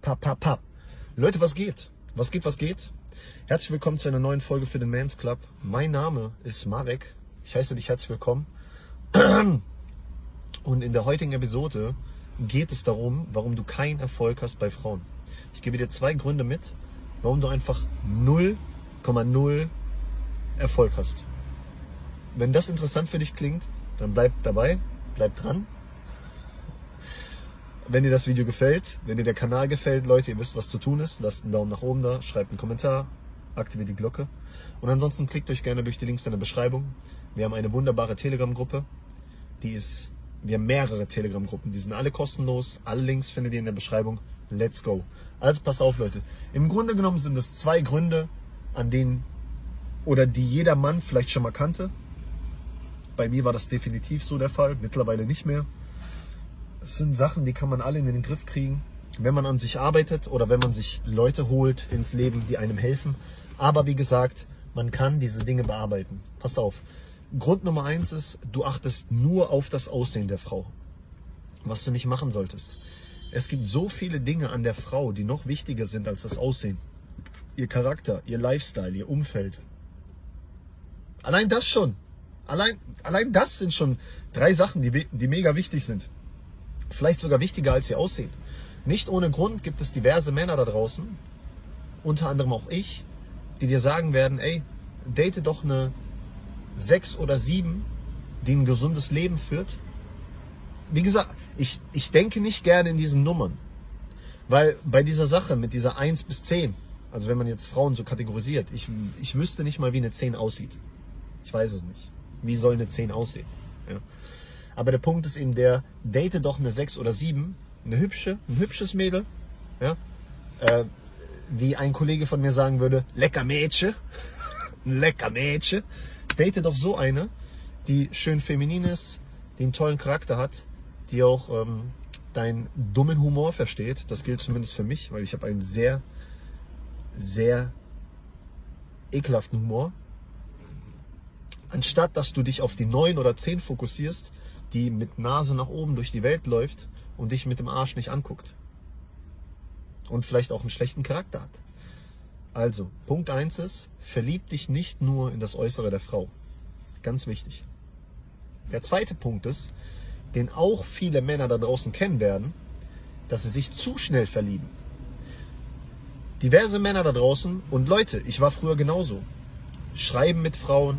Papp, papp, papp. Leute, was geht? Was geht, was geht? Herzlich willkommen zu einer neuen Folge für den Mans Club. Mein Name ist Marek. Ich heiße dich herzlich willkommen. Und in der heutigen Episode geht es darum, warum du keinen Erfolg hast bei Frauen. Ich gebe dir zwei Gründe mit, warum du einfach 0,0 Erfolg hast. Wenn das interessant für dich klingt, dann bleib dabei, bleib dran. Wenn dir das Video gefällt, wenn dir der Kanal gefällt, Leute, ihr wisst, was zu tun ist, lasst einen Daumen nach oben da, schreibt einen Kommentar, aktiviert die Glocke. Und ansonsten klickt euch gerne durch die Links in der Beschreibung. Wir haben eine wunderbare Telegram-Gruppe. Die ist, wir haben mehrere Telegram-Gruppen. Die sind alle kostenlos. Alle Links findet ihr in der Beschreibung. Let's go. Also passt auf, Leute. Im Grunde genommen sind es zwei Gründe, an denen oder die jeder Mann vielleicht schon mal kannte. Bei mir war das definitiv so der Fall, mittlerweile nicht mehr. Es sind Sachen, die kann man alle in den Griff kriegen, wenn man an sich arbeitet oder wenn man sich Leute holt ins Leben, die einem helfen. Aber wie gesagt, man kann diese Dinge bearbeiten. Passt auf. Grund Nummer eins ist, du achtest nur auf das Aussehen der Frau. Was du nicht machen solltest. Es gibt so viele Dinge an der Frau, die noch wichtiger sind als das Aussehen. Ihr Charakter, ihr Lifestyle, ihr Umfeld. Allein das schon. Allein, allein das sind schon drei Sachen, die, die mega wichtig sind. Vielleicht sogar wichtiger als ihr Aussehen. Nicht ohne Grund gibt es diverse Männer da draußen, unter anderem auch ich, die dir sagen werden, ey, date doch eine sechs oder sieben, die ein gesundes Leben führt. Wie gesagt, ich, ich denke nicht gerne in diesen Nummern. Weil bei dieser Sache mit dieser eins bis zehn, also wenn man jetzt Frauen so kategorisiert, ich, ich wüsste nicht mal, wie eine zehn aussieht. Ich weiß es nicht. Wie soll eine 10 aussehen? Ja. Aber der Punkt ist eben der, date doch eine 6 oder 7, eine hübsche, ein hübsches Mädel, ja, äh, wie ein Kollege von mir sagen würde, lecker Mädchen, lecker Mädchen, date doch so eine, die schön feminin ist, die einen tollen Charakter hat, die auch ähm, deinen dummen Humor versteht. Das gilt zumindest für mich, weil ich habe einen sehr, sehr ekelhaften Humor anstatt dass du dich auf die neun oder zehn fokussierst, die mit Nase nach oben durch die Welt läuft und dich mit dem Arsch nicht anguckt. Und vielleicht auch einen schlechten Charakter hat. Also, Punkt eins ist, verlieb dich nicht nur in das Äußere der Frau. Ganz wichtig. Der zweite Punkt ist, den auch viele Männer da draußen kennen werden, dass sie sich zu schnell verlieben. Diverse Männer da draußen und Leute, ich war früher genauso. Schreiben mit Frauen,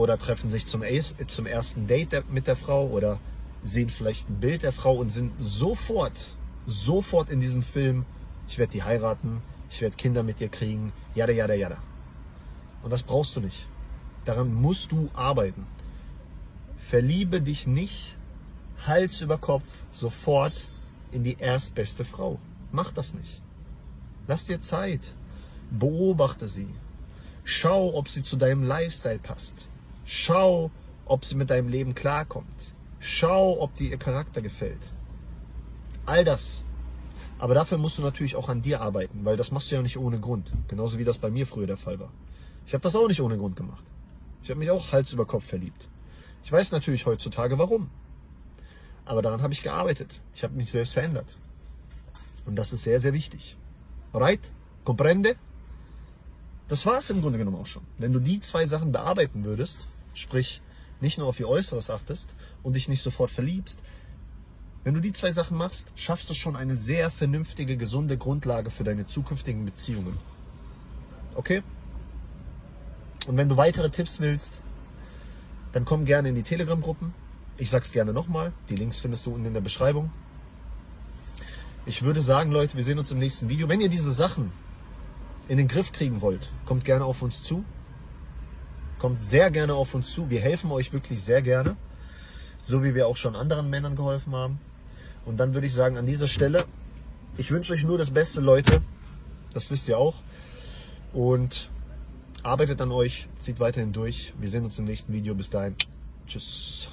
oder treffen sich zum, zum ersten Date mit der Frau oder sehen vielleicht ein Bild der Frau und sind sofort, sofort in diesem Film, ich werde die heiraten, ich werde Kinder mit dir kriegen, jada, jada, jada. Und das brauchst du nicht. Daran musst du arbeiten. Verliebe dich nicht Hals über Kopf sofort in die erstbeste Frau. Mach das nicht. Lass dir Zeit. Beobachte sie. Schau, ob sie zu deinem Lifestyle passt. Schau, ob sie mit deinem Leben klarkommt. Schau, ob dir ihr Charakter gefällt. All das. Aber dafür musst du natürlich auch an dir arbeiten, weil das machst du ja nicht ohne Grund. Genauso wie das bei mir früher der Fall war. Ich habe das auch nicht ohne Grund gemacht. Ich habe mich auch Hals über Kopf verliebt. Ich weiß natürlich heutzutage warum. Aber daran habe ich gearbeitet. Ich habe mich selbst verändert. Und das ist sehr, sehr wichtig. Right? Comprende? Das war es im Grunde genommen auch schon. Wenn du die zwei Sachen bearbeiten würdest, sprich nicht nur auf ihr Äußeres achtest und dich nicht sofort verliebst, wenn du die zwei Sachen machst, schaffst du schon eine sehr vernünftige, gesunde Grundlage für deine zukünftigen Beziehungen. Okay? Und wenn du weitere Tipps willst, dann komm gerne in die Telegram-Gruppen. Ich sag's gerne nochmal. Die Links findest du unten in der Beschreibung. Ich würde sagen, Leute, wir sehen uns im nächsten Video. Wenn ihr diese Sachen in den Griff kriegen wollt, kommt gerne auf uns zu. Kommt sehr gerne auf uns zu. Wir helfen euch wirklich sehr gerne. So wie wir auch schon anderen Männern geholfen haben. Und dann würde ich sagen, an dieser Stelle, ich wünsche euch nur das Beste, Leute. Das wisst ihr auch. Und arbeitet an euch, zieht weiterhin durch. Wir sehen uns im nächsten Video. Bis dahin. Tschüss.